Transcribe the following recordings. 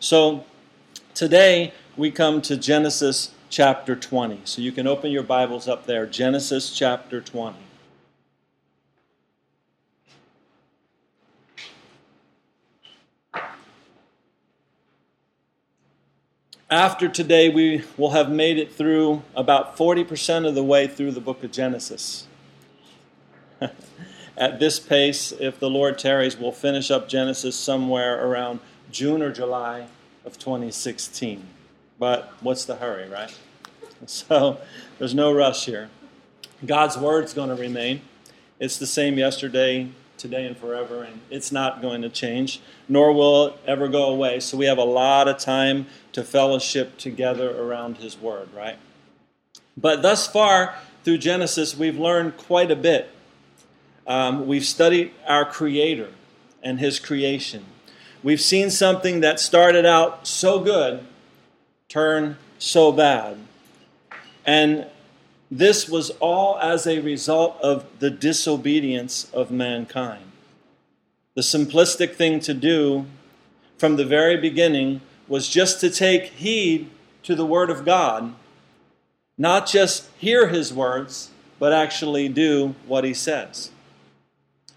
So today we come to Genesis chapter 20. So you can open your Bibles up there, Genesis chapter 20. After today, we will have made it through about 40% of the way through the book of Genesis. At this pace, if the Lord tarries, we'll finish up Genesis somewhere around June or July of 2016. But what's the hurry, right? So there's no rush here. God's word's going to remain. It's the same yesterday, today, and forever, and it's not going to change, nor will it ever go away. So we have a lot of time to fellowship together around His word, right? But thus far through Genesis, we've learned quite a bit. Um, we've studied our Creator and His creation. We've seen something that started out so good turn so bad. And this was all as a result of the disobedience of mankind. The simplistic thing to do from the very beginning was just to take heed to the Word of God, not just hear His words, but actually do what He says.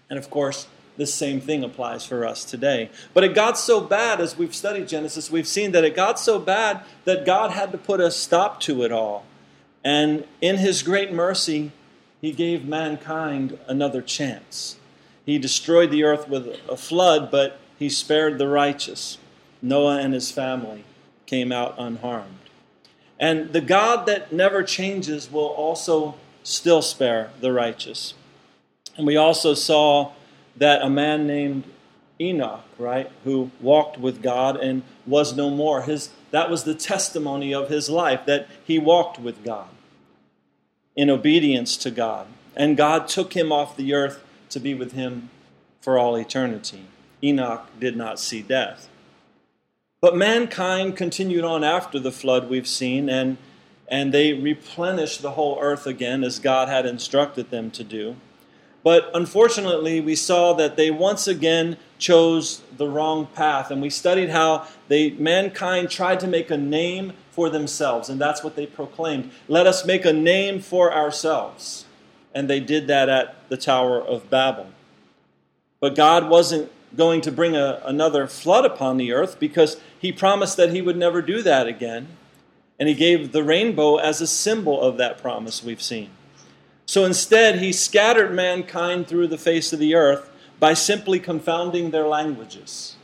And of course, the same thing applies for us today. But it got so bad, as we've studied Genesis, we've seen that it got so bad that God had to put a stop to it all. And in His great mercy, He gave mankind another chance. He destroyed the earth with a flood, but He spared the righteous. Noah and his family came out unharmed. And the God that never changes will also still spare the righteous. And we also saw that a man named Enoch, right, who walked with God and was no more. His that was the testimony of his life that he walked with God in obedience to God. And God took him off the earth to be with him for all eternity. Enoch did not see death. But mankind continued on after the flood, we've seen, and, and they replenished the whole earth again as God had instructed them to do. But unfortunately, we saw that they once again chose the wrong path, and we studied how they mankind tried to make a name for themselves, and that's what they proclaimed. Let us make a name for ourselves. And they did that at the Tower of Babel. But God wasn't going to bring a, another flood upon the earth because he promised that he would never do that again. And he gave the rainbow as a symbol of that promise we've seen. So instead, he scattered mankind through the face of the earth by simply confounding their languages.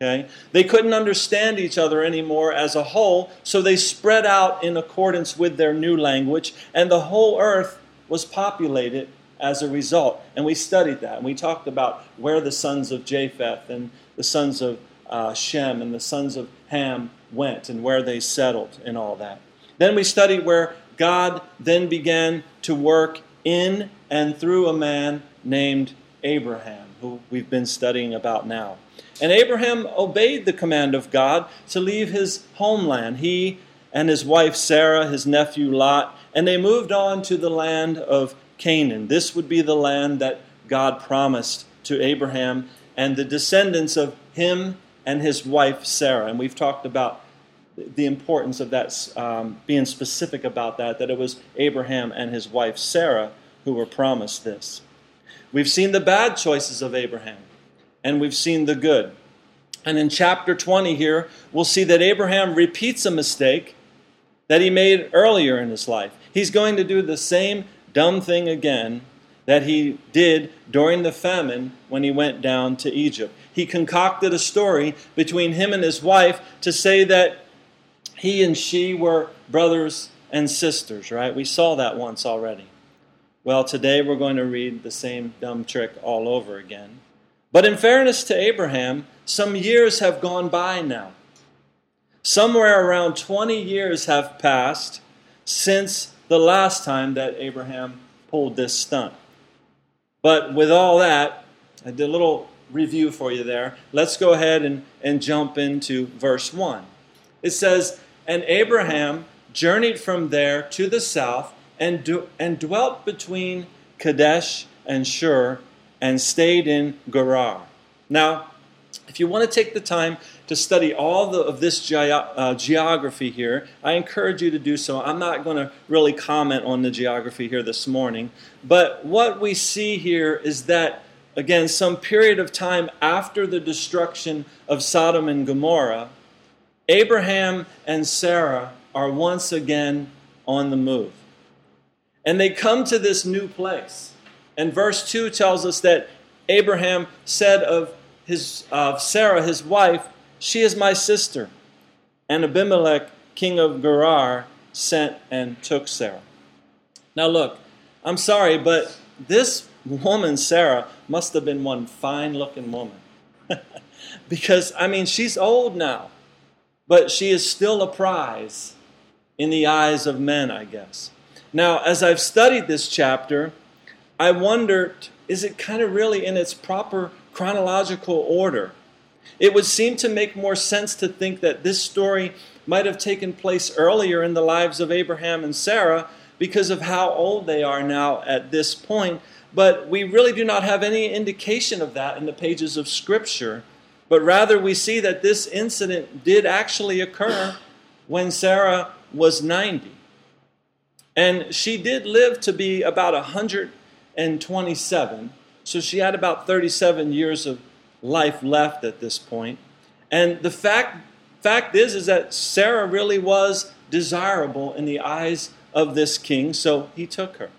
Okay? They couldn't understand each other anymore as a whole, so they spread out in accordance with their new language, and the whole earth was populated as a result. And we studied that, and we talked about where the sons of Japheth and the sons of uh, Shem and the sons of Ham went and where they settled and all that. Then we studied where God then began to work in and through a man named Abraham, who we've been studying about now. And Abraham obeyed the command of God to leave his homeland, he and his wife Sarah, his nephew Lot, and they moved on to the land of Canaan. This would be the land that God promised to Abraham and the descendants of him and his wife Sarah. And we've talked about the importance of that, um, being specific about that, that it was Abraham and his wife Sarah who were promised this. We've seen the bad choices of Abraham, and we've seen the good. And in chapter 20 here, we'll see that Abraham repeats a mistake that he made earlier in his life. He's going to do the same dumb thing again that he did during the famine when he went down to Egypt. He concocted a story between him and his wife to say that he and she were brothers and sisters, right? We saw that once already. Well, today we're going to read the same dumb trick all over again. But in fairness to Abraham, some years have gone by now. Somewhere around 20 years have passed since the last time that Abraham pulled this stunt. But with all that, I did a little review for you there. Let's go ahead and, and jump into verse 1. It says, and Abraham journeyed from there to the south and, do, and dwelt between Kadesh and Shur and stayed in Gerar. Now, If you want to take the time to study all the, of this ge- uh, geography here, I encourage you to do so. I'm not going to really comment on the geography here this morning, but what we see here is that, again, some period of time after the destruction of Sodom and Gomorrah, Abraham and Sarah are once again on the move. And they come to this new place. And verse 2 tells us that Abraham said of his of Sarah, his wife, She is my sister. And Abimelech, king of Gerar, sent and took Sarah. Now, look, I'm sorry, but this woman, Sarah, must have been one fine looking woman. because, I mean, she's old now, but she is still a prize in the eyes of men, I guess. Now, as I've studied this chapter, I wondered is it kind of really in its proper chronological order? It would seem to make more sense to think that this story might have taken place earlier in the lives of Abraham and Sarah because of how old they are now at this point. But we really do not have any indication of that in the pages of Scripture. But rather, we see that this incident did actually occur when Sarah was 90. And she did live to be about 127. So she had about 37 years of life left at this point. And the fact, fact is, is that Sarah really was desirable in the eyes of this king, so he took her.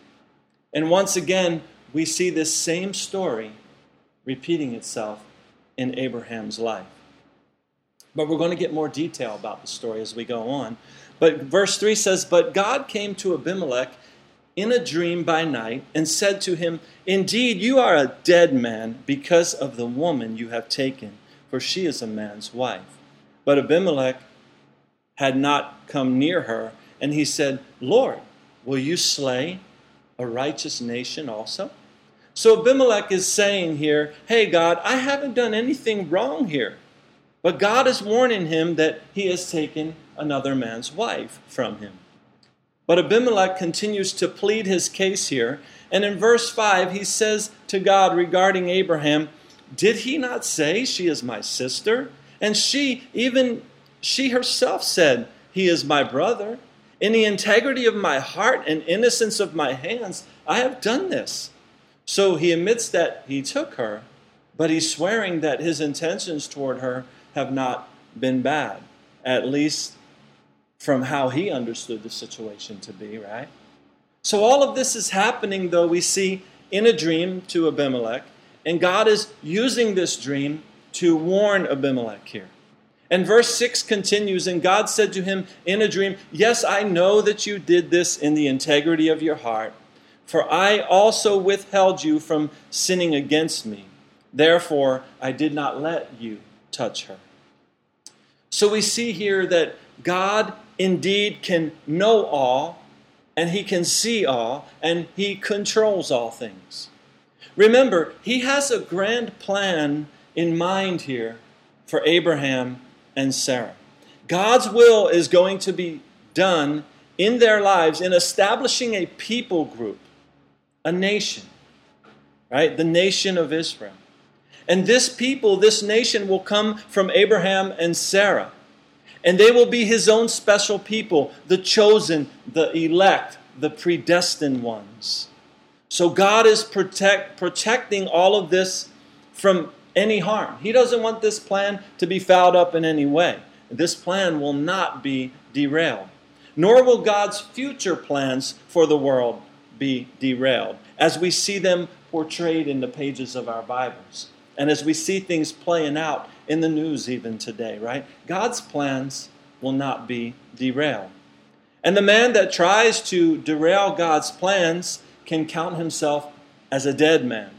And once again, we see this same story repeating itself in Abraham's life. But we're going to get more detail about the story as we go on. But verse 3 says, But God came to Abimelech in a dream by night and said to him, Indeed, you are a dead man because of the woman you have taken, for she is a man's wife. But Abimelech had not come near her, and he said, Lord, will you slay a righteous nation also? So Abimelech is saying here, Hey, God, I haven't done anything wrong here. But God is warning him that he has taken another man's wife from him. But Abimelech continues to plead his case here. And in verse 5, he says to God regarding Abraham, Did he not say, She is my sister? And she, even she herself said, He is my brother. In the integrity of my heart and innocence of my hands, I have done this. So he admits that he took her, but he's swearing that his intentions toward her have not been bad, at least from how he understood the situation to be, right? So all of this is happening, though, we see in a dream to Abimelech, and God is using this dream to warn Abimelech here. And verse 6 continues, and God said to him in a dream, Yes, I know that you did this in the integrity of your heart, for I also withheld you from sinning against me. Therefore, I did not let you touch her. So we see here that God indeed can know all, and he can see all, and he controls all things. Remember, he has a grand plan in mind here for Abraham and Sarah. God's will is going to be done in their lives in establishing a people group, a nation, right? The nation of Israel. And this people, this nation, will come from Abraham and Sarah. And they will be his own special people, the chosen, the elect, the predestined ones. So God is protect, protecting all of this from any harm. He doesn't want this plan to be fouled up in any way. This plan will not be derailed. Nor will God's future plans for the world be derailed, as we see them portrayed in the pages of our Bibles. And as we see things playing out in the news even today, right? God's plans will not be derailed. And the man that tries to derail God's plans can count himself as a dead man,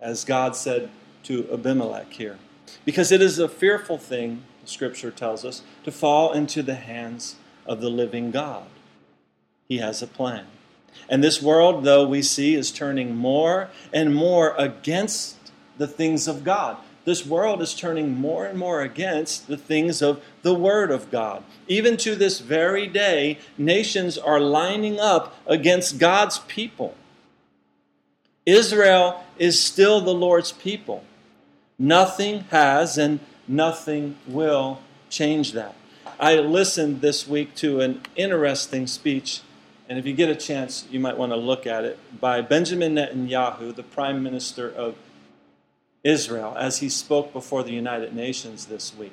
as God said to Abimelech here. Because it is a fearful thing, Scripture tells us, to fall into the hands of the living God. He has a plan. And this world, though we see, is turning more and more against the things of God. This world is turning more and more against the things of the Word of God. Even to this very day, nations are lining up against God's people. Israel is still the Lord's people. Nothing has and nothing will change that. I listened this week to an interesting speech, and if you get a chance, you might want to look at it, by Benjamin Netanyahu, the Prime Minister of Israel, as he spoke before the United Nations this week.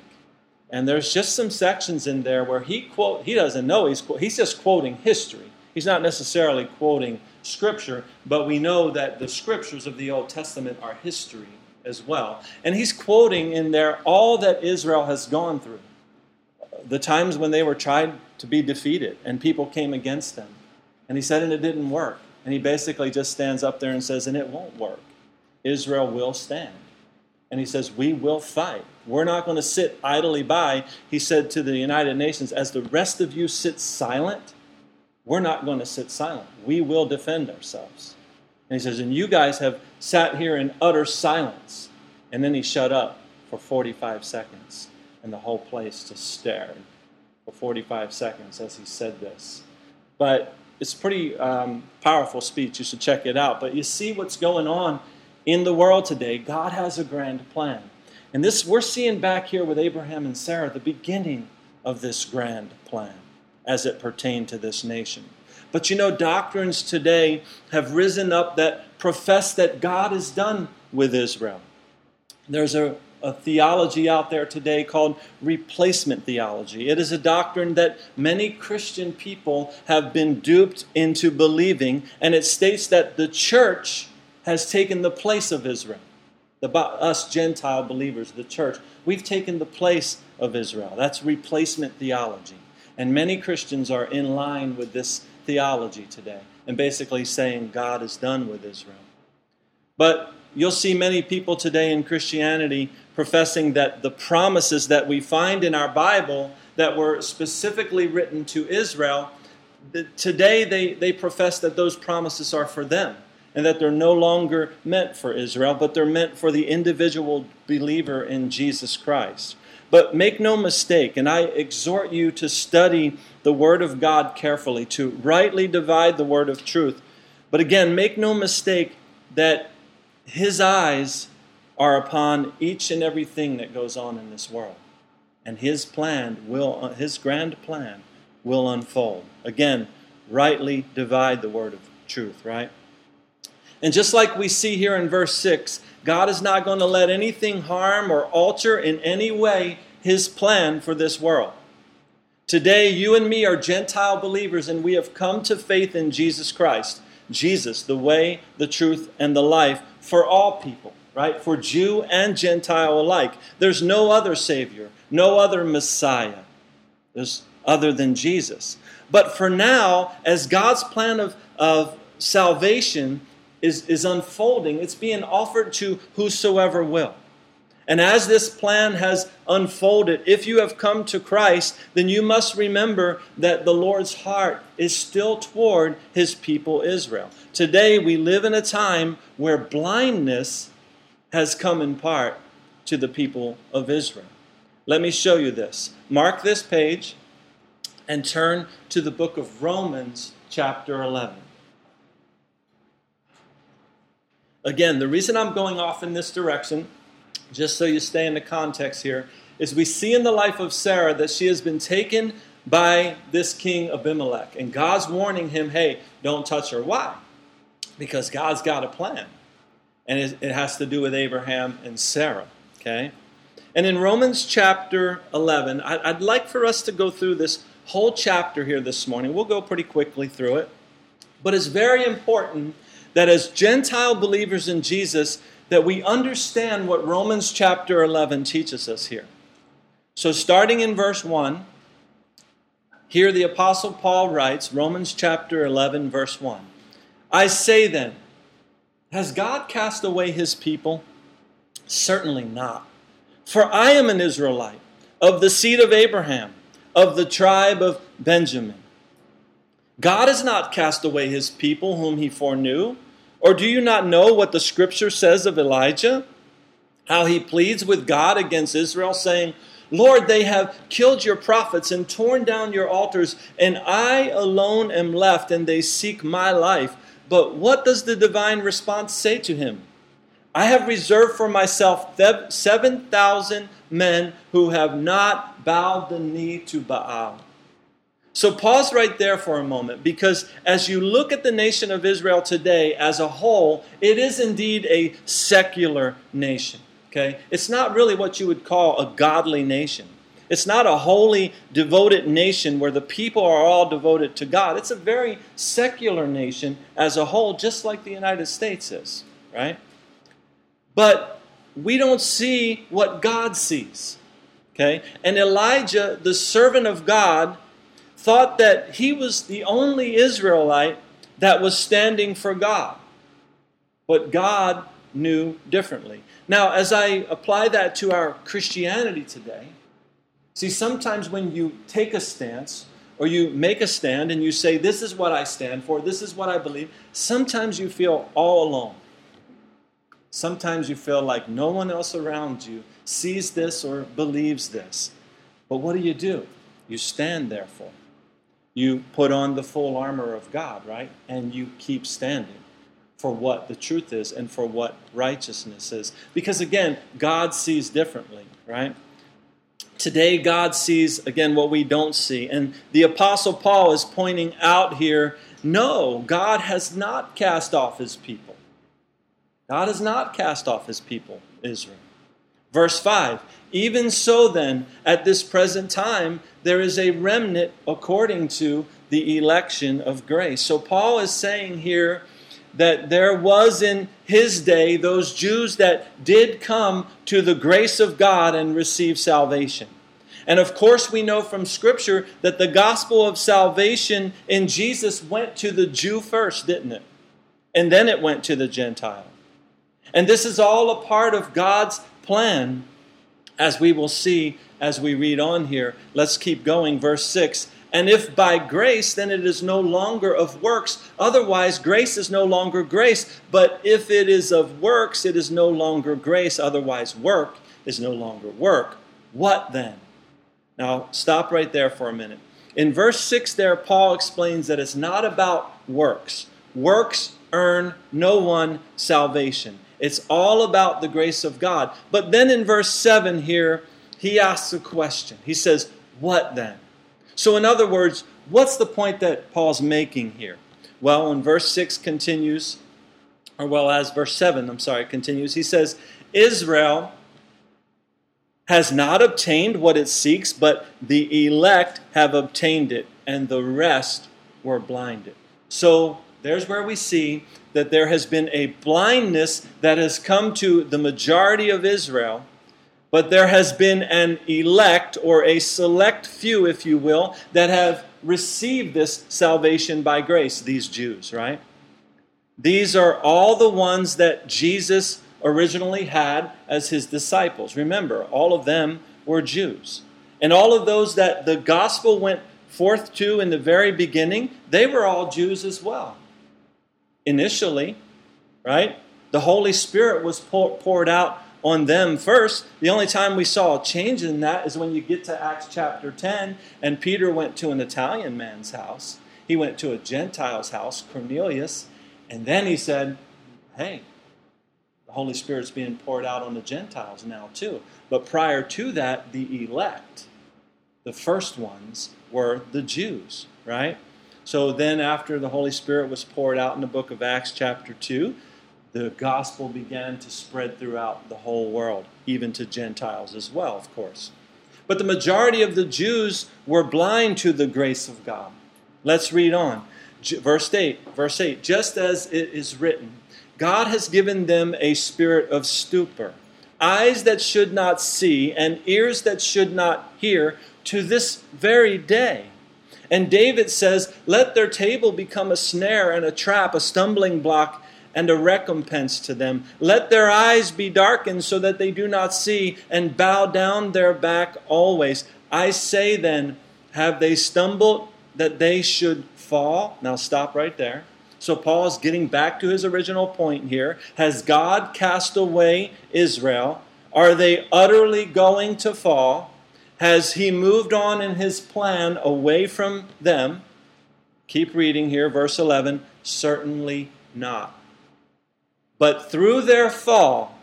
And there's just some sections in there where he quote he doesn't know he's he's just quoting history. He's not necessarily quoting scripture, but we know that the scriptures of the Old Testament are history as well. And he's quoting in there all that Israel has gone through. The times when they were tried to be defeated and people came against them. And he said and it didn't work. And he basically just stands up there and says and it won't work. Israel will stand. And he says, We will fight. We're not going to sit idly by. He said to the United Nations, As the rest of you sit silent, we're not going to sit silent. We will defend ourselves. And he says, And you guys have sat here in utter silence. And then he shut up for 45 seconds. And the whole place just stared for 45 seconds as he said this. But it's pretty um, powerful speech. You should check it out. But you see what's going on in the world today, God has a grand plan. And this we're seeing back here with Abraham and Sarah the beginning of this grand plan as it pertained to this nation. But you know, doctrines today have risen up that profess that God is done with Israel. There's a, a theology out there today called replacement theology. It is a doctrine that many Christian people have been duped into believing, and it states that the church has taken the place of Israel. The, us Gentile believers, the church, we've taken the place of Israel. That's replacement theology. And many Christians are in line with this theology today and basically saying God is done with Israel. But you'll see many people today in Christianity professing that the promises that we find in our Bible that were specifically written to Israel, today they, they profess that those promises are for them and that they're no longer meant for Israel, but they're meant for the individual believer in Jesus Christ. But make no mistake, and I exhort you to study the Word of God carefully, to rightly divide the Word of truth. But again, make no mistake that His eyes are upon each and everything that goes on in this world. And His plan will, His grand plan will unfold. Again, rightly divide the Word of truth, right? And just like we see here in verse 6, God is not going to let anything harm or alter in any way his plan for this world. Today, you and me are Gentile believers, and we have come to faith in Jesus Christ. Jesus, the way, the truth, and the life for all people, right? For Jew and Gentile alike. There's no other Savior, no other Messiah. There's other than Jesus. But for now, as God's plan of, of salvation is, is unfolding. It's being offered to whosoever will. And as this plan has unfolded, if you have come to Christ, then you must remember that the Lord's heart is still toward his people Israel. Today, we live in a time where blindness has come in part to the people of Israel. Let me show you this. Mark this page and turn to the book of Romans, chapter 11. Again, the reason I'm going off in this direction, just so you stay in the context here, is we see in the life of Sarah that she has been taken by this king Abimelech. And God's warning him, hey, don't touch her. Why? Because God's got a plan. And it, has to do with Abraham and Sarah. Okay? And in Romans chapter 11, I'd like for us to go through this whole chapter here this morning. We'll go pretty quickly through it. But it's very important that as Gentile believers in Jesus, that we understand what Romans chapter 11 teaches us here. So, starting in verse 1, here the Apostle Paul writes, Romans chapter 11, verse 1 I say then, has God cast away his people? Certainly not. For I am an Israelite, of the seed of Abraham, of the tribe of Benjamin. God has not cast away his people whom he foreknew. Or do you not know what the scripture says of Elijah? How he pleads with God against Israel, saying, Lord, they have killed your prophets and torn down your altars, and I alone am left, and they seek my life. But what does the divine response say to him? I have reserved for myself 7,000 men who have not bowed the knee to Baal. So pause right there for a moment because as you look at the nation of Israel today as a whole, it is indeed a secular nation. Okay? It's not really what you would call a godly nation. It's not a holy, devoted nation where the people are all devoted to God. It's a very secular nation as a whole, just like the United States is, right? But we don't see what God sees. Okay? And Elijah, the servant of God, thought that he was the only Israelite that was standing for God. But God knew differently. Now, as I apply that to our Christianity today, See, sometimes when you take a stance or you make a stand and you say, This is what I stand for, this is what I believe, sometimes you feel all alone. Sometimes you feel like no one else around you sees this or believes this. But what do you do? You stand, therefore. You put on the full armor of God, right? And you keep standing for what the truth is and for what righteousness is. Because again, God sees differently, right? Today, God sees, again, what we don't see. And the Apostle Paul is pointing out here no, God has not cast off his people. God has not cast off his people, Israel. Verse 5 Even so, then, at this present time, there is a remnant according to the election of grace. So, Paul is saying here that there was in his day those Jews that did come to the grace of God and receive salvation. And of course, we know from Scripture that the gospel of salvation in Jesus went to the Jew first, didn't it? And then it went to the Gentile. And this is all a part of God's plan, as we will see as we read on here. Let's keep going. Verse 6 and if by grace, then it is no longer of works. Otherwise, grace is no longer grace. But if it is of works, it is no longer grace. Otherwise, work is no longer work. What then? Now, stop right there for a minute. In verse 6, there, Paul explains that it's not about works. Works earn no one salvation. It's all about the grace of God. But then in verse 7 here, he asks a question. He says, What then? So, in other words, what's the point that Paul's making here? Well, when verse 6 continues, or well, as verse 7, I'm sorry, continues, he says, Israel has not obtained what it seeks, but the elect have obtained it, and the rest were blinded. So, there's where we see that there has been a blindness that has come to the majority of Israel but there has been an elect or a select few, if you will, that have received this salvation by grace, these Jews, right? These are all the ones that Jesus originally had as his disciples. Remember, all of them were Jews. And all of those that the gospel went forth to in the very beginning, they were all Jews as well. Initially, right? The Holy Spirit was poured out on them first. The only time we saw a change in that is when you get to Acts chapter 10 and Peter went to an Italian man's house. He went to a Gentile's house, Cornelius, and then he said, Hey, the Holy Spirit's being poured out on the Gentiles now too. But prior to that, the elect, the first ones, were the Jews, right? So then, after the Holy Spirit was poured out in the book of Acts, chapter 2, the gospel began to spread throughout the whole world, even to Gentiles as well, of course. But the majority of the Jews were blind to the grace of God. Let's read on. Verse 8, verse 8, just as it is written, God has given them a spirit of stupor, eyes that should not see, and ears that should not hear, to this very day. And David says, Let their table become a snare and a trap, a stumbling block and a recompense to them. Let their eyes be darkened so that they do not see, and bow down their back always. I say then, have they stumbled that they should fall? Now stop right there. So Paul is getting back to his original point here. Has God cast away Israel? Are they utterly going to fall? Has he moved on in his plan away from them? Keep reading here, verse 11. Certainly not. But through their fall,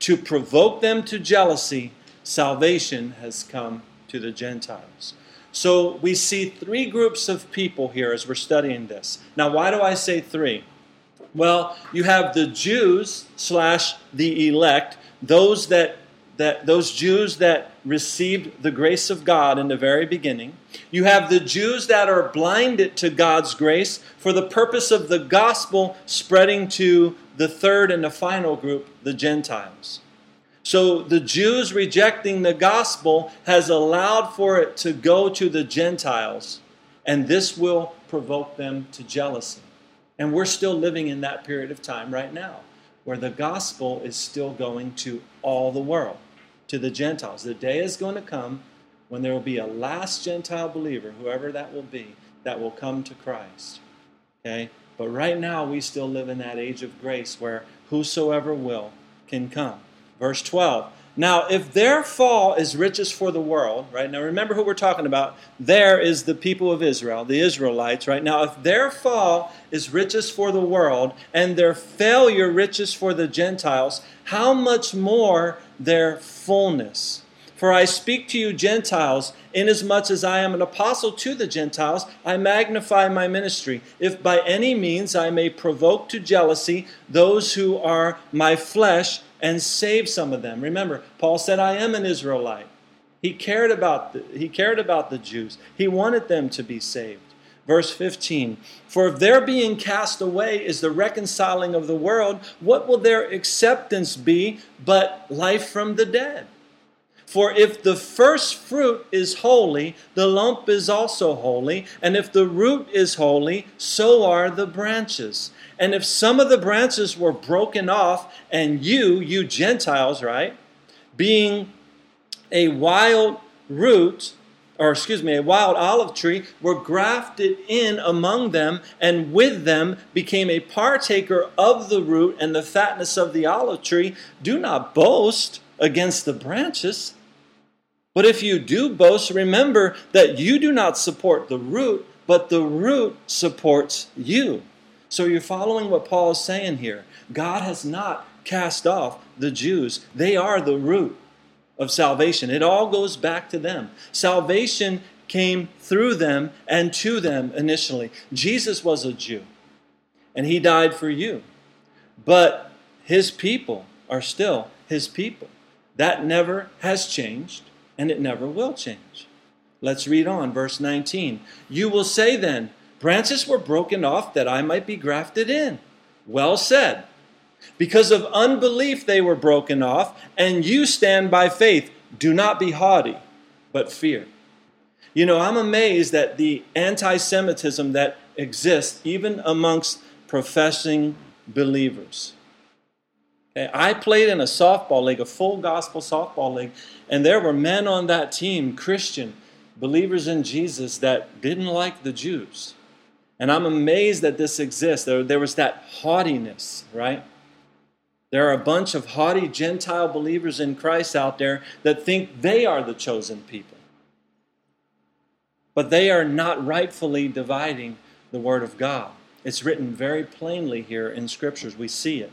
to provoke them to jealousy, salvation has come to the Gentiles. So we see three groups of people here as we're studying this. Now, why do I say three? Well, you have the Jews slash the elect, those that that those Jews that received the grace of God in the very beginning. You have the Jews that are blinded to God's grace for the purpose of the gospel spreading to the third and the final group, the Gentiles. So the Jews rejecting the gospel has allowed for it to go to the Gentiles, and this will provoke them to jealousy. And we're still living in that period of time right now, where the gospel is still going to all the world, to the Gentiles. The day is going to come when there will be a last Gentile believer, whoever that will be, that will come to Christ. Okay? But right now, we still live in that age of grace where whosoever will can come. Verse 12. Now, if their fall is riches for the world, right? Now, remember who we're talking about. There is the people of Israel, the Israelites, right? Now, if their fall is riches for the world and their failure riches for the Gentiles, how much more their fullness? For I speak to you, Gentiles, inasmuch as I am an apostle to the Gentiles, I magnify my ministry, if by any means I may provoke to jealousy those who are my flesh and save some of them. Remember, Paul said, I am an Israelite. He cared about the, he cared about the Jews. He wanted them to be saved. Verse 15 For if their being cast away is the reconciling of the world, what will their acceptance be but life from the dead? For if the first fruit is holy, the lump is also holy, and if the root is holy, so are the branches. And if some of the branches were broken off, and you, you Gentiles, right, being a wild root, or excuse me, a wild olive tree, were grafted in among them, and with them became a partaker of the root and the fatness of the olive tree, do not boast against the branches. But if you do boast, remember that you do not support the root, but the root supports you. So you're following what Paul is saying here. God has not cast off the Jews, they are the root of salvation. It all goes back to them. Salvation came through them and to them initially. Jesus was a Jew, and he died for you. But his people are still his people. That never has changed and it never will change. Let's read on, verse 19. You will say then, Branches were broken off that I might be grafted in. Well said. Because of unbelief they were broken off, and you stand by faith. Do not be haughty, but fear. You know, I'm amazed at the anti Semitism that exists even amongst professing believers. I played in a softball league, a full gospel softball league, and there were men on that team, Christian, believers in Jesus, that didn't like the Jews. And I'm amazed that this exists. There, there was that haughtiness, right? There are a bunch of haughty Gentile believers in Christ out there that think they are the chosen people. But they are not rightfully dividing the Word of God. It's written very plainly here in Scriptures. We see it.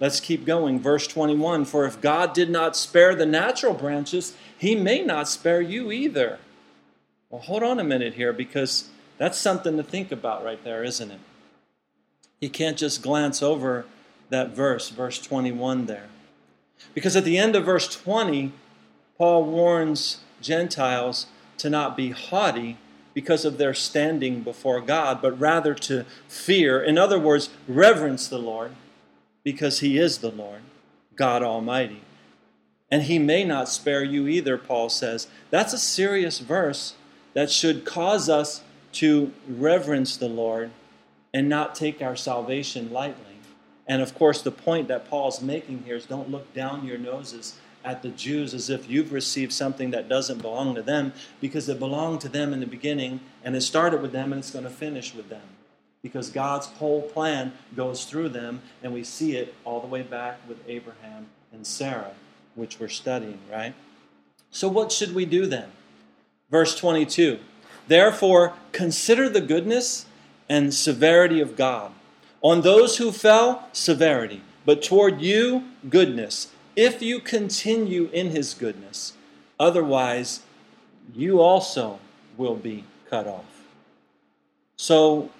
Let's keep going. Verse 21 For if God did not spare the natural branches, he may not spare you either. Well, hold on a minute here because that's something to think about right there, isn't it? You can't just glance over that verse, verse 21 there. Because at the end of verse 20, Paul warns Gentiles to not be haughty because of their standing before God, but rather to fear. In other words, reverence the Lord because he is the Lord, God Almighty. And he may not spare you either, Paul says. That's a serious verse that should cause us to reverence the Lord and not take our salvation lightly. And of course, the point that Paul's making here is don't look down your noses at the Jews as if you've received something that doesn't belong to them because it belonged to them in the beginning and it started with them and it's going to finish with them because God's whole plan goes through them, and we see it all the way back with Abraham and Sarah, which we're studying, right? So, what should we do then? Verse 22 Therefore, consider the goodness and severity of God. On those who fell, severity. but toward you, goodness, if you continue in his goodness. Otherwise, you also will be cut off. So,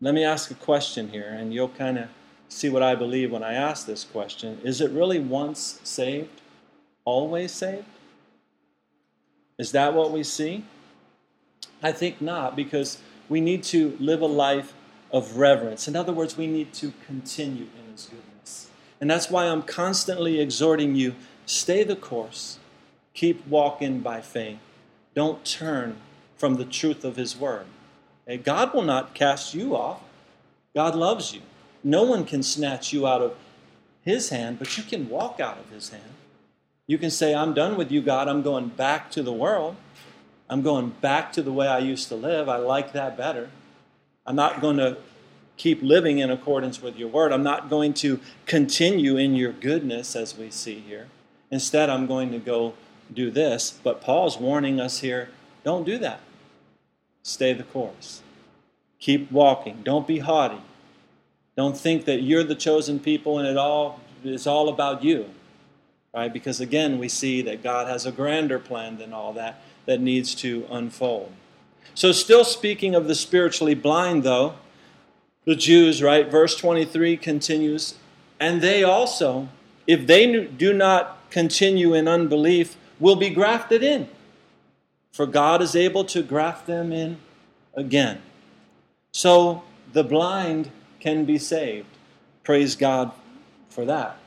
let me ask a question here, and you'll kind of see what I believe when I ask this question. Is it really once saved, always saved? Is that what we see? I think not, because we need to live a life of reverence. In other words, we need to continue in His goodness. And that's why I'm constantly exhorting you stay the course, keep walking by faith. Don't turn from the truth of His Word. Eh, God will not cast you off, God loves you. No one can snatch you out of His hand, but you can walk out of His hand. You can say, I'm done with you, God. I'm going back to the world. I'm going back to the way I used to live. I like that better. I'm not going to keep living in accordance with your word. I'm not going to continue in your goodness, as we see here. Instead, I'm going to go do this. But Paul's warning us here don't do that. Stay the course. Keep walking. Don't be haughty. Don't think that you're the chosen people and it all is all about you. Right? Because again, we see that God has a grander plan than all that that needs to unfold. So, still speaking of the spiritually blind, though, the Jews, right? Verse 23 continues, and they also, if they do not continue in unbelief, will be grafted in. For God is able to graft them in again. So the blind can be saved. Praise God for that.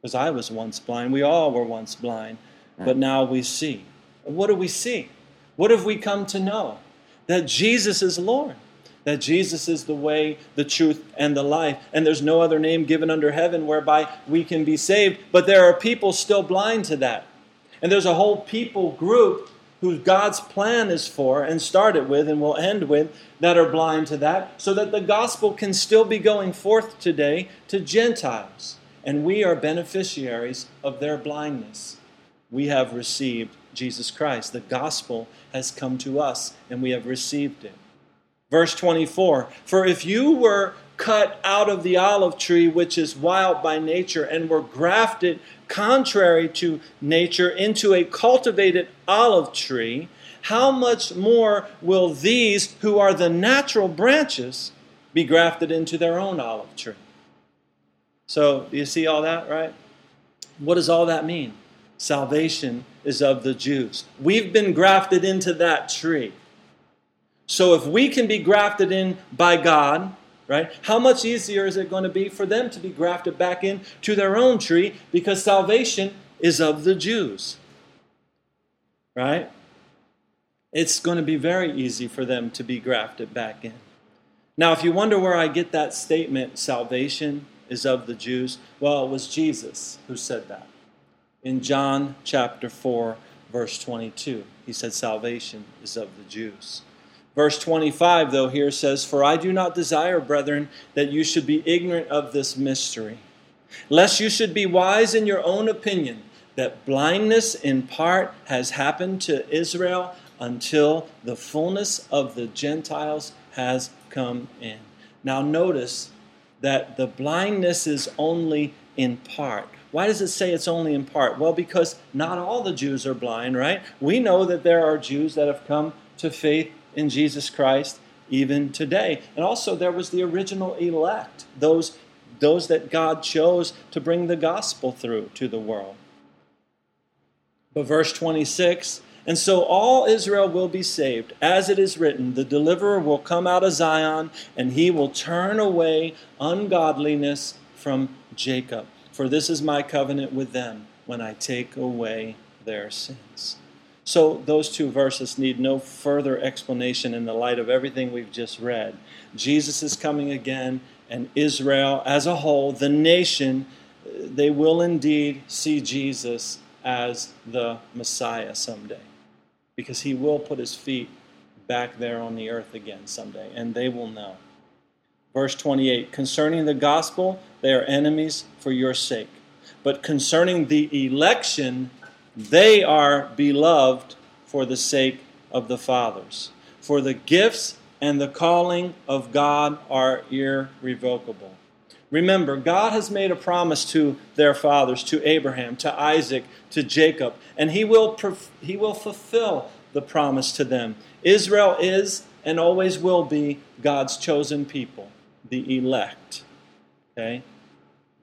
Because I was once blind. We all were once blind, but now we see. What do we see? What have we come to know? That Jesus is Lord. That Jesus is the way, the truth, and the life. And there's no other name given under heaven whereby we can be saved. But there are people still blind to that. And there's a whole people group who God's plan is for and started with and will end with that are blind to that, so that the gospel can still be going forth today to Gentiles. And we are beneficiaries of their blindness. We have received Jesus Christ. The gospel has come to us, and we have received it. Verse 24 For if you were cut out of the olive tree, which is wild by nature, and were grafted contrary to nature into a cultivated olive tree, how much more will these who are the natural branches be grafted into their own olive tree? So, do you see all that, right? What does all that mean? Salvation is of the Jews. We've been grafted into that tree. So if we can be grafted in by God, right, how much easier is it going to be for them to be grafted back in to their own tree because salvation is of the Jews? Right? It's going to be very easy for them to be grafted back in. Now, if you wonder where I get that statement, salvation is of the Jews, well, it was Jesus who said that in John chapter 4, verse 22. He said, Salvation is of the Jews. Verse 25, though, here says, For I do not desire, brethren, that you should be ignorant of this mystery, lest you should be wise in your own opinion, that blindness in part has happened to Israel until the fullness of the Gentiles has come in. Now, notice that the blindness is only in part. Why does it say it's only in part? Well, because not all the Jews are blind, right? We know that there are Jews that have come to faith in Jesus Christ even today. And also there was the original elect, those those that God chose to bring the gospel through to the world. But verse 26 and so all Israel will be saved. As it is written, the deliverer will come out of Zion, and he will turn away ungodliness from Jacob. For this is my covenant with them when I take away their sins. So, those two verses need no further explanation in the light of everything we've just read. Jesus is coming again, and Israel as a whole, the nation, they will indeed see Jesus as the Messiah someday. Because he will put his feet back there on the earth again someday, and they will know. Verse 28 Concerning the gospel, they are enemies for your sake. But concerning the election, they are beloved for the sake of the fathers. For the gifts and the calling of God are irrevocable. Remember, God has made a promise to their fathers, to Abraham, to Isaac, to Jacob, and he will, he will fulfill the promise to them. Israel is and always will be God's chosen people, the elect. Okay?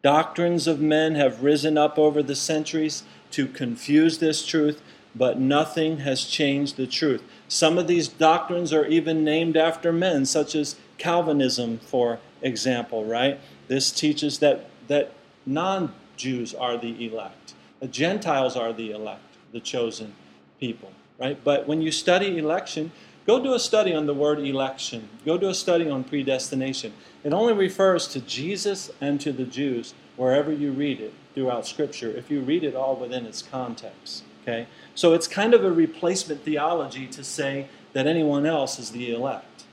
Doctrines of men have risen up over the centuries to confuse this truth, but nothing has changed the truth. Some of these doctrines are even named after men, such as Calvinism, for example, right? This teaches that, that non Jews are the elect, the Gentiles are the elect, the chosen people, right? But when you study election, go do a study on the word election, go do a study on predestination. It only refers to Jesus and to the Jews wherever you read it throughout Scripture, if you read it all within its context. Okay? So it's kind of a replacement theology to say that anyone else is the elect.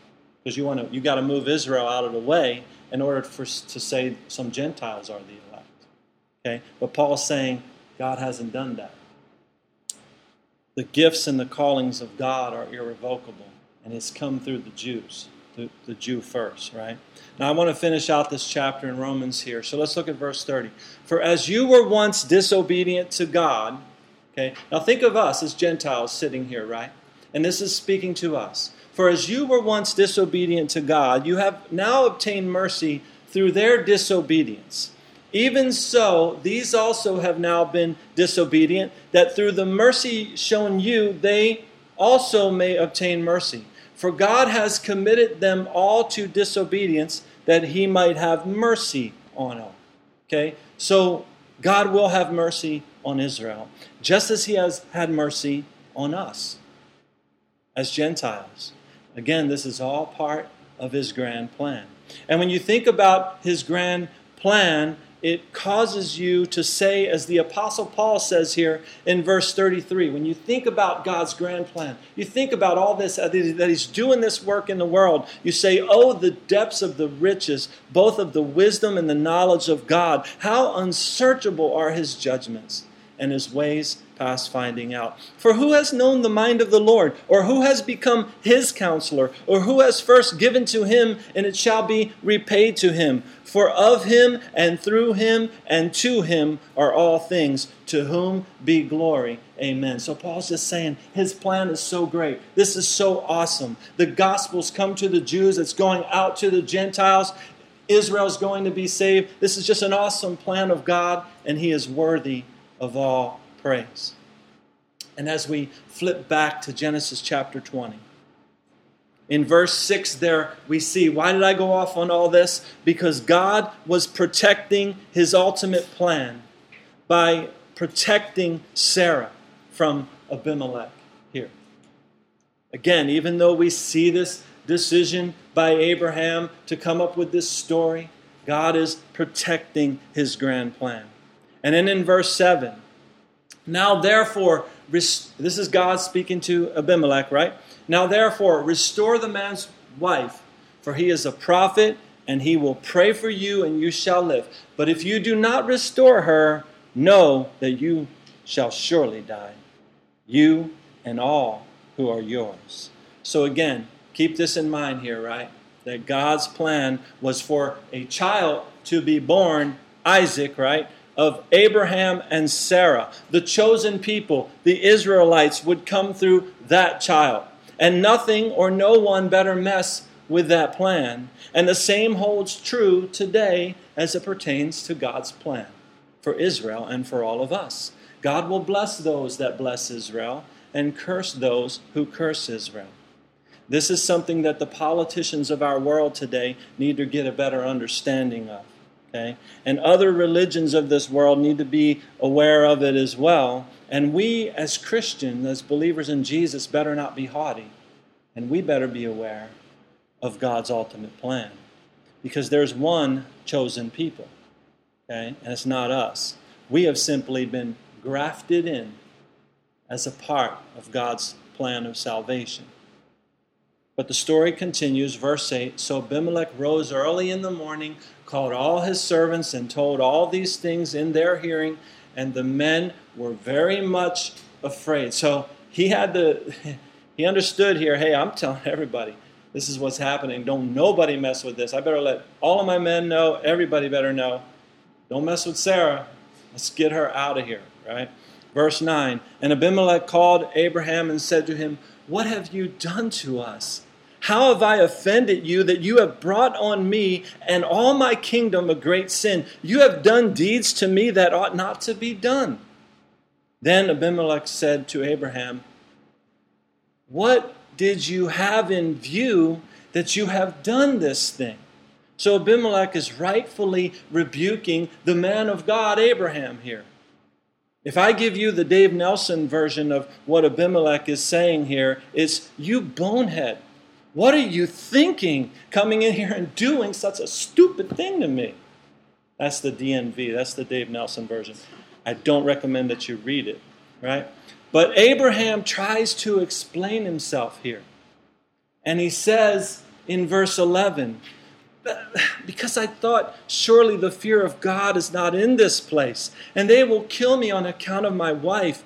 Because you want to you got to move Israel out of the way in order for, to say some Gentiles are the elect. Okay? But Paul's saying God hasn't done that. The gifts and the callings of God are irrevocable, and it's come through the Jews, the, the Jew first, right? Now I want to finish out this chapter in Romans here. So let's look at verse 30. For as you were once disobedient to God, okay, now think of us as Gentiles sitting here, right? And this is speaking to us. For as you were once disobedient to God, you have now obtained mercy through their disobedience. Even so, these also have now been disobedient, that through the mercy shown you, they also may obtain mercy. For God has committed them all to disobedience, that he might have mercy on all. Okay? So, God will have mercy on Israel, just as he has had mercy on us as Gentiles. Again, this is all part of his grand plan. And when you think about his grand plan, it causes you to say, as the Apostle Paul says here in verse 33, when you think about God's grand plan, you think about all this, uh, that He's doing this work in the world, you say, Oh, the depths of the riches, both of the wisdom and the knowledge of God. How unsearchable are His judgments and His ways past finding out. For who has known the mind of the Lord, or who has become his counselor, or who has first given to him, and it shall be repaid to him? For of him, and through him, and to him are all things, to whom be glory. Amen. So Paul's just saying his plan is so great. This is so awesome. The gospel's come to the Jews, it's going out to the Gentiles. Israel's going to be saved. This is just an awesome plan of God, and he is worthy of all praise. And as we flip back to Genesis chapter 20, in verse 6 there we see why did I go off on all this? Because God was protecting his ultimate plan by protecting Sarah from Abimelech here. Again, even though we see this decision by Abraham to come up with this story, God is protecting his grand plan. And then in verse 7, now, therefore, this is God speaking to Abimelech, right? Now, therefore, restore the man's wife, for he is a prophet, and he will pray for you, and you shall live. But if you do not restore her, know that you shall surely die, you and all who are yours. So, again, keep this in mind here, right? That God's plan was for a child to be born, Isaac, right? Of Abraham and Sarah, the chosen people, the Israelites, would come through that child. And nothing or no one better mess with that plan. And the same holds true today as it pertains to God's plan for Israel and for all of us. God will bless those that bless Israel and curse those who curse Israel. This is something that the politicians of our world today need to get a better understanding of. Okay? And other religions of this world need to be aware of it as well. And we, as Christians, as believers in Jesus, better not be haughty. And we better be aware of God's ultimate plan. Because there's one chosen people. Okay? And it's not us. We have simply been grafted in as a part of God's plan of salvation. But the story continues, verse 8 So Abimelech rose early in the morning, called all his servants, and told all these things in their hearing, and the men were very much afraid. So he had the he understood here, hey, I'm telling everybody, This is what's happening. Don't nobody mess with this. I better let all of my men know. Everybody better know. Don't mess with Sarah. Let's get her out of here, right? Verse 9 And Abimelech called Abraham and said to him, What have you done to us? How have I offended you that you have brought on me and all my kingdom a great sin? You have done deeds to me that ought not to be done. Then Abimelech said to Abraham, What did you have in view that you have done this thing? So Abimelech is rightfully rebuking the man of God, Abraham, here. If I give you the Dave Nelson version of what Abimelech is saying here, it's you bonehead. What are you thinking coming in here and doing such a stupid thing to me? That's the DNV, that's the Dave Nelson version. I don't recommend that you read it, right? But Abraham tries to explain himself here. And he says in verse 11, because I thought surely the fear of God is not in this place, and they will kill me on account of my wife.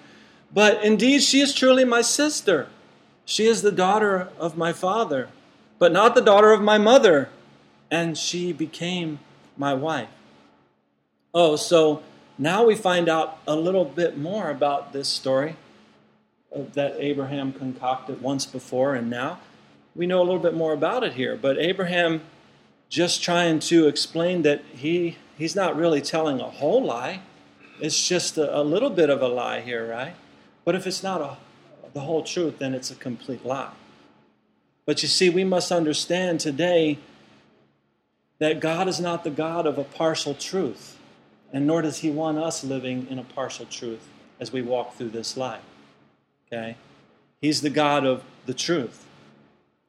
But indeed, she is truly my sister. She is the daughter of my father, but not the daughter of my mother. And she became my wife. Oh, so now we find out a little bit more about this story that Abraham concocted once before, and now we know a little bit more about it here. But Abraham just trying to explain that he he's not really telling a whole lie. It's just a, a little bit of a lie here, right? But if it's not a, the whole truth, then it's a complete lie. But you see, we must understand today that God is not the God of a partial truth, and nor does He want us living in a partial truth as we walk through this life. Okay? He's the God of the truth,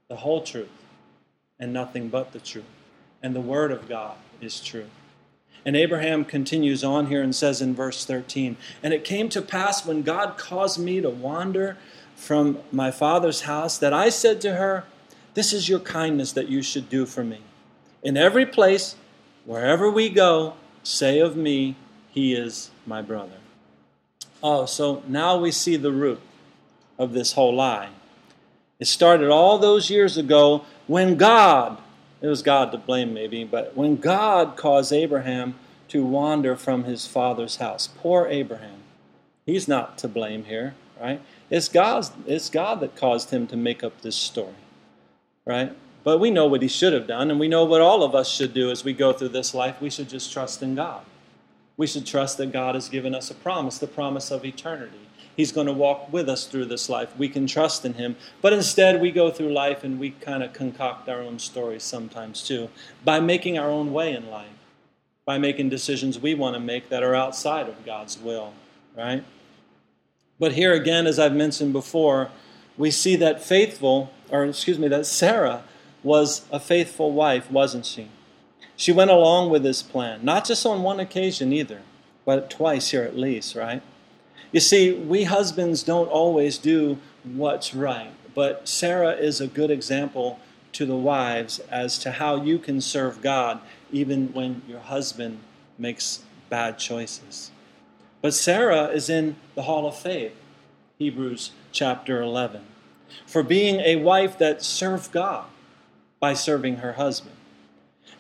the whole truth, and nothing but the truth and the Word of God is true. And Abraham continues on here and says in verse 13, And it came to pass when God caused me to wander from my father's house that I said to her, This is your kindness that you should do for me. In every place, wherever we go, say of me, He is my brother. Oh, so now we see the root of this whole lie. It started all those years ago when God it was God to blame, maybe, but when God caused Abraham to wander from his father's house, poor Abraham, he's not to blame here, right? It's God, it's God that caused him to make up this story, right? But we know what he should have done, and we know what all of us should do as we go through this life. We should just trust in God. We should trust that God has given us a promise, the promise of eternity. He's going to walk with us through this life. We can trust in Him. But instead, we go through life and we kind of concoct our own stories sometimes too by making our own way in life, by making decisions we want to make that are outside of God's will, right? But here again, as I've mentioned before, we see that faithful, or excuse me, that Sarah was a faithful wife, wasn't she? She went along with this plan, not just on one occasion either, but twice here at least, right? You see, we husbands don't always do what's right, but Sarah is a good example to the wives as to how you can serve God even when your husband makes bad choices. But Sarah is in the hall of faith, Hebrews chapter 11, for being a wife that served God by serving her husband.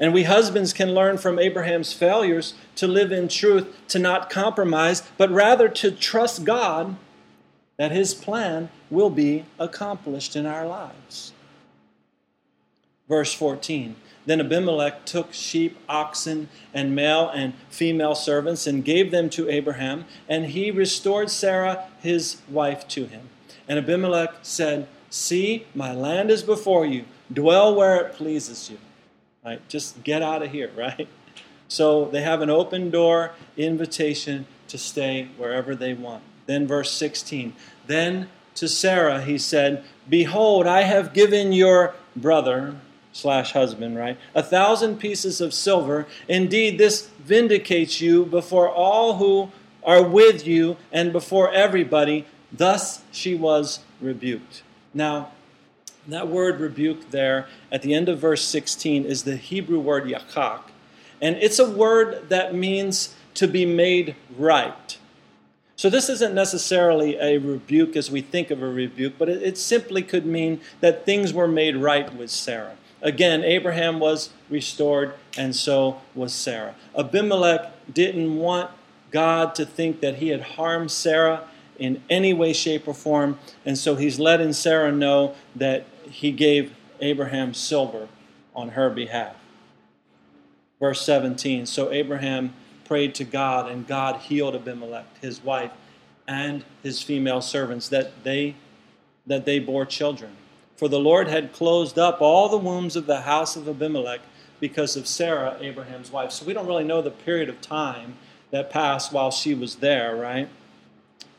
And we husbands can learn from Abraham's failures to live in truth, to not compromise, but rather to trust God that his plan will be accomplished in our lives. Verse 14 Then Abimelech took sheep, oxen, and male and female servants and gave them to Abraham, and he restored Sarah, his wife, to him. And Abimelech said, See, my land is before you. Dwell where it pleases you. Right? Just get out of here, right? So they have an open door invitation to stay wherever they want. Then, verse 16. Then to Sarah he said, Behold, I have given your brother slash husband, right? A thousand pieces of silver. Indeed, this vindicates you before all who are with you and before everybody. Thus she was rebuked. Now, that word rebuke there at the end of verse 16 is the Hebrew word yakak. And it's a word that means to be made right. So, this isn't necessarily a rebuke as we think of a rebuke, but it, it, simply could mean that things were made right with Sarah. Again, Abraham was restored, and so was Sarah. Abimelech didn't want God to think that he had harmed Sarah in any way, shape, or form, and so he's letting Sarah know that he gave Abraham silver on her behalf. Verse 17 So Abraham prayed to God, and God healed Abimelech, his wife, and his female servants, that they, that they bore children. For the Lord had closed up all the wombs of the house of Abimelech because of Sarah, Abraham's wife. So we don't really know the period of time that passed while she was there, right?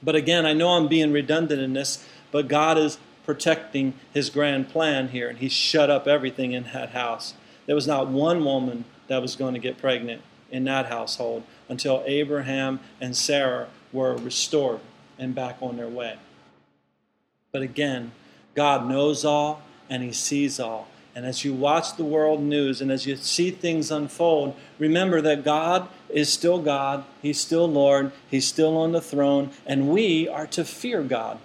But again, I know I'm being redundant in this, but God is protecting his grand plan here, and he shut up everything in that house. There was not one woman that was going to get pregnant in that household until Abraham and Sarah were restored and back on their way. But again, God knows all and he sees all. And as you watch the world news and as you see things unfold, remember that God is still God, He's still Lord, He's still on the throne, and we are to fear God.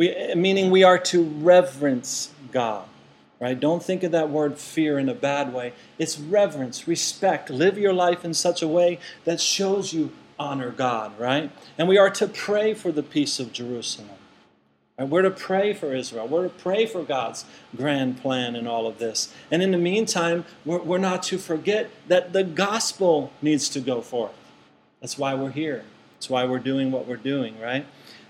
We, meaning we are to reverence God. Right? Don't think of that word fear in a bad way. It's reverence, respect. Live your life in such a way that shows you honor God, right? And we are to pray for the peace of Jerusalem. And we're to pray for Israel. We're to pray for God's grand plan in all of this. And in the meantime, we're, we're not to forget that the gospel needs to go forth. That's why we're here. That's why we're doing what we're doing, right?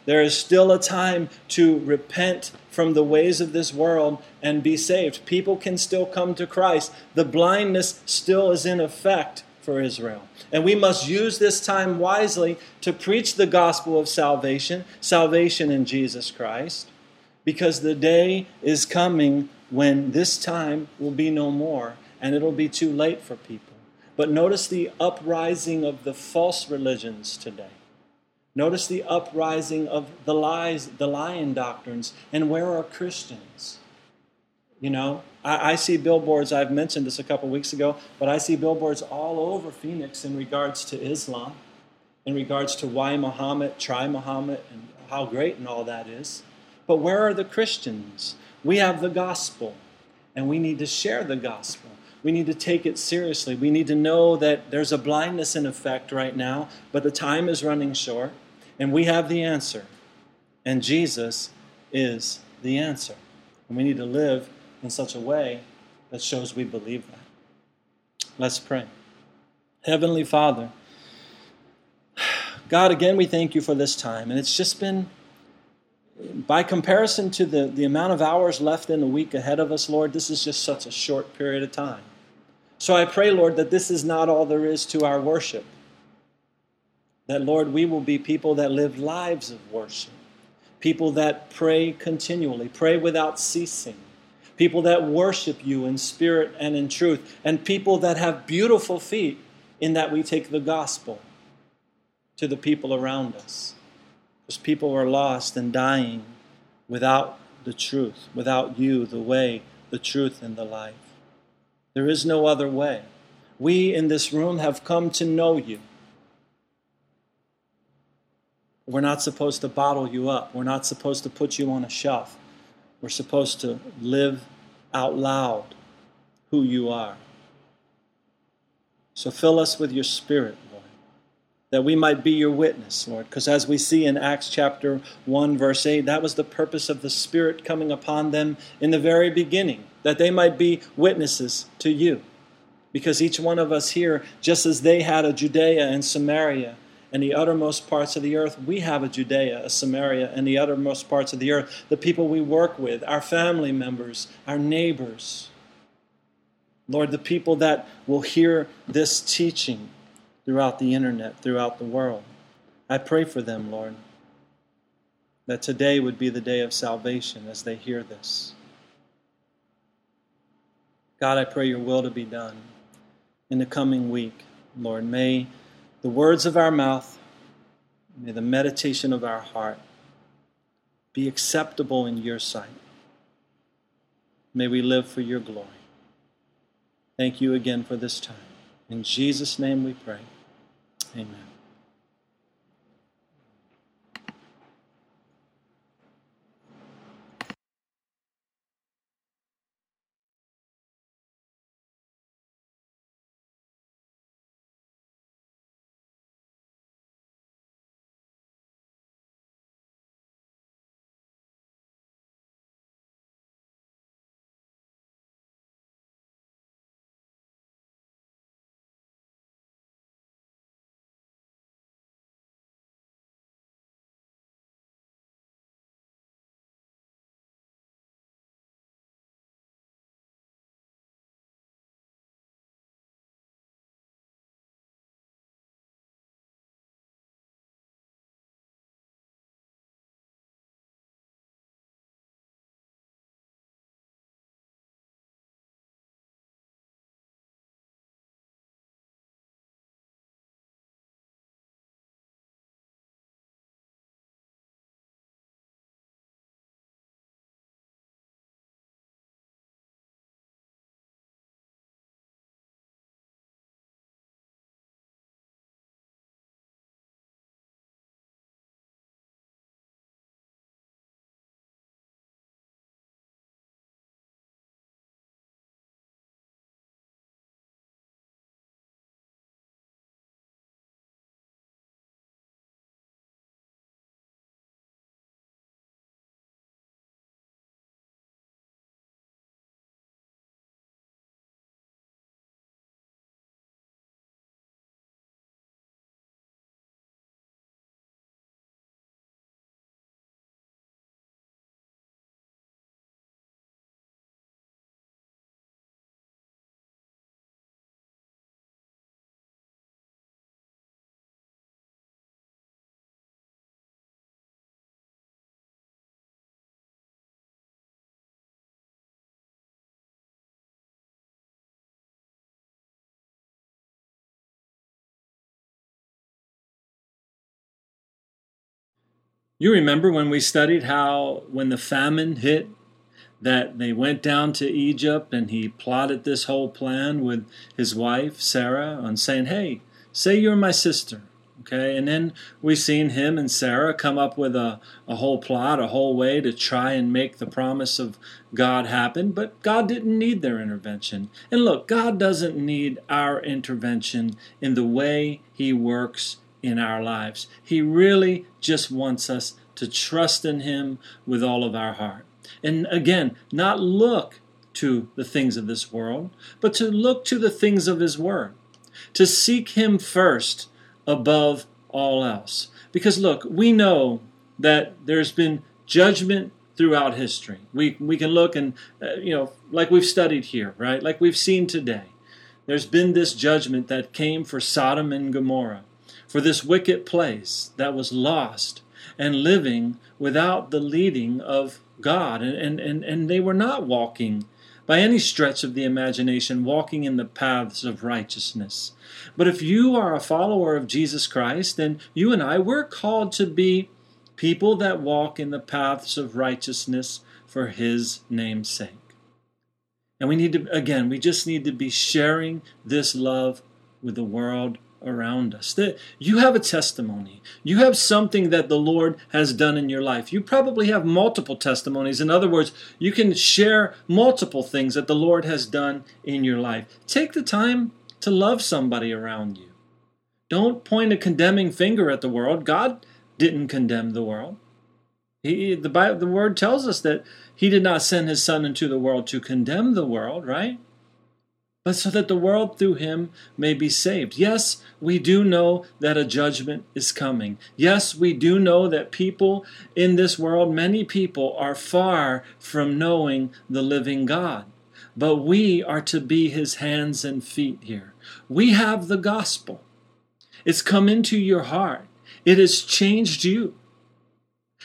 There is still a time to repent from the ways of this world and be saved. People can still come to Christ. The blindness still is in effect for Israel. And we must use this time wisely to preach the gospel of salvation, salvation in Jesus Christ, because the day is coming when this time will be no more and it'll be too late for people. But notice the uprising of the false religions today. Notice the uprising of the lies, the lying doctrines, and where are Christians? You know, I, I, see billboards, I've mentioned this a couple weeks ago, but I see billboards all over Phoenix in regards to Islam, in regards to why Muhammad, try Muhammad, and how great and all that is. But where are the Christians? We have the gospel, and we need to share the gospel. We need to take it seriously. We need to know that there's a blindness in effect right now, but the time is running short, and we have the answer. And Jesus is the answer. And we need to live in such a way that shows we believe that. Let's pray. Heavenly Father, God, again, we thank you for this time. And it's just been, by comparison to the, the amount of hours left in the week ahead of us, Lord, this is just such a short period of time. So I pray, Lord, that this is not all there is to our worship. That, Lord, we will be people that live lives of worship, people that pray continually, pray without ceasing people that worship you in spirit and in truth, and people that have beautiful feet in that we take the gospel to the people around us. Because people are lost and dying without the truth, without you, the way, the truth, and the life. There is no other way. We in this room have come to know you. We're not supposed to bottle you up. We're not supposed to put you on a shelf. We're supposed to live out loud who you are. So fill us with your spirit, Lord, that we might be your witness, Lord. Because as we see in Acts chapter 1, verse 8, that was the purpose of the Spirit coming upon them in the very beginning, that they might be witnesses to you. Because each one of us here, just as they had a Judea and Samaria, and the uttermost parts of the earth. We have a Judea, a Samaria, and the uttermost parts of the earth. The people we work with, our family members, our neighbors. Lord, the people that will hear this teaching throughout the internet, throughout the world. I pray for them, Lord, that today would be the day of salvation as they hear this. God, I pray your will to be done in the coming week. Lord, may the words of our mouth, may the meditation of our heart be acceptable in your sight. May we live for your glory. Thank you again for this time. In Jesus' name we pray. Amen. You remember when we studied how, when the famine hit, that they went down to Egypt and he plotted this whole plan with his wife, Sarah, on saying, Hey, say you're my sister. Okay, and then we've seen him and Sarah come up with a, a whole plot, a whole way to try and make the promise of God happen, but God didn't need their intervention. And look, God doesn't need our intervention in the way He works in our lives. He really just wants us to trust in Him with all of our heart. And again, not look to the things of this world, but to look to the things of His Word, to seek Him first above all else. Because look, we know that there's been judgment throughout history. We, we can look and, uh, you know, like we've studied here, right? Like we've seen today. There's been this judgment that came for Sodom and Gomorrah, for this wicked place that was lost and living without the leading of God. And, and, and they were not walking by any stretch of the imagination, walking in the paths of righteousness. But if you are a follower of Jesus Christ, then you and I, we're called to be people that walk in the paths of righteousness for His name's sake. And we need to, again, we just need to be sharing this love with the world around us. That you have a testimony. You have something that the Lord has done in your life. You probably have multiple testimonies. In other words, you can share multiple things that the Lord has done in your life. Take the time to love somebody around you. Don't point a condemning finger at the world. God didn't condemn the world. He, the, Bible, the word tells us that he did not send his son into the world to condemn the world, right? But so that the world through him may be saved. Yes, we do know that a judgment is coming. Yes, we do know that people in this world, many people, are far from knowing the living God. But we are to be his hands and feet here. We have the gospel. It's come into your heart. It has changed you.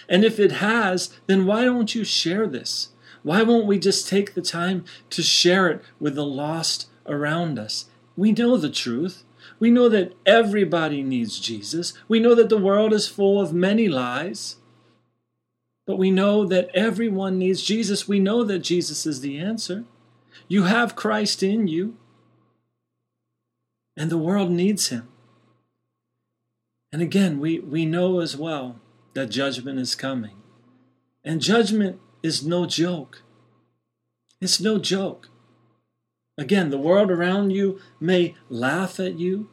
And if it has, then why don't you share this? Why won't we just take the time to share it with the lost around us? We know the truth. We know that everybody needs Jesus. We know that the world is full of many lies. But we know that everyone needs Jesus. We know that Jesus is the answer. You have Christ in you, and the world needs him. And again, we, we know as well that judgment is coming. And judgment is no joke. It's no joke. Again, the world around you may laugh at you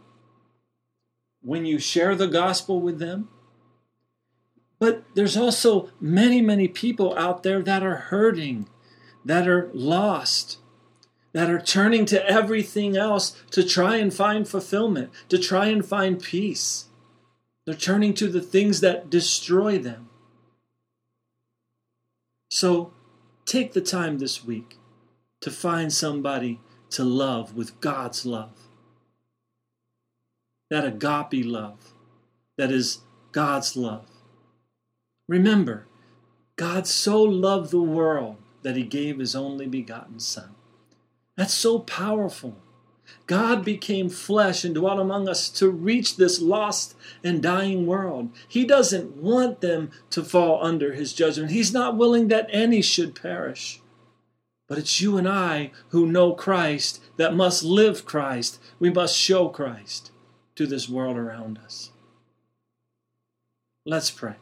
when you share the gospel with them. But there's also many, many people out there that are hurting, that are lost, that are turning to everything else to try and find fulfillment, to try and find peace. They're turning to the things that destroy them. So take the time this week to find somebody to love with God's love. That agape love, that is God's love. Remember, God so loved the world that he gave his only begotten Son. That's so powerful. God became flesh and dwelt among us to reach this lost and dying world. He doesn't want them to fall under his judgment. He's not willing that any should perish. But it's you and I who know Christ that must live Christ. We must show Christ to this world around us. Let's pray.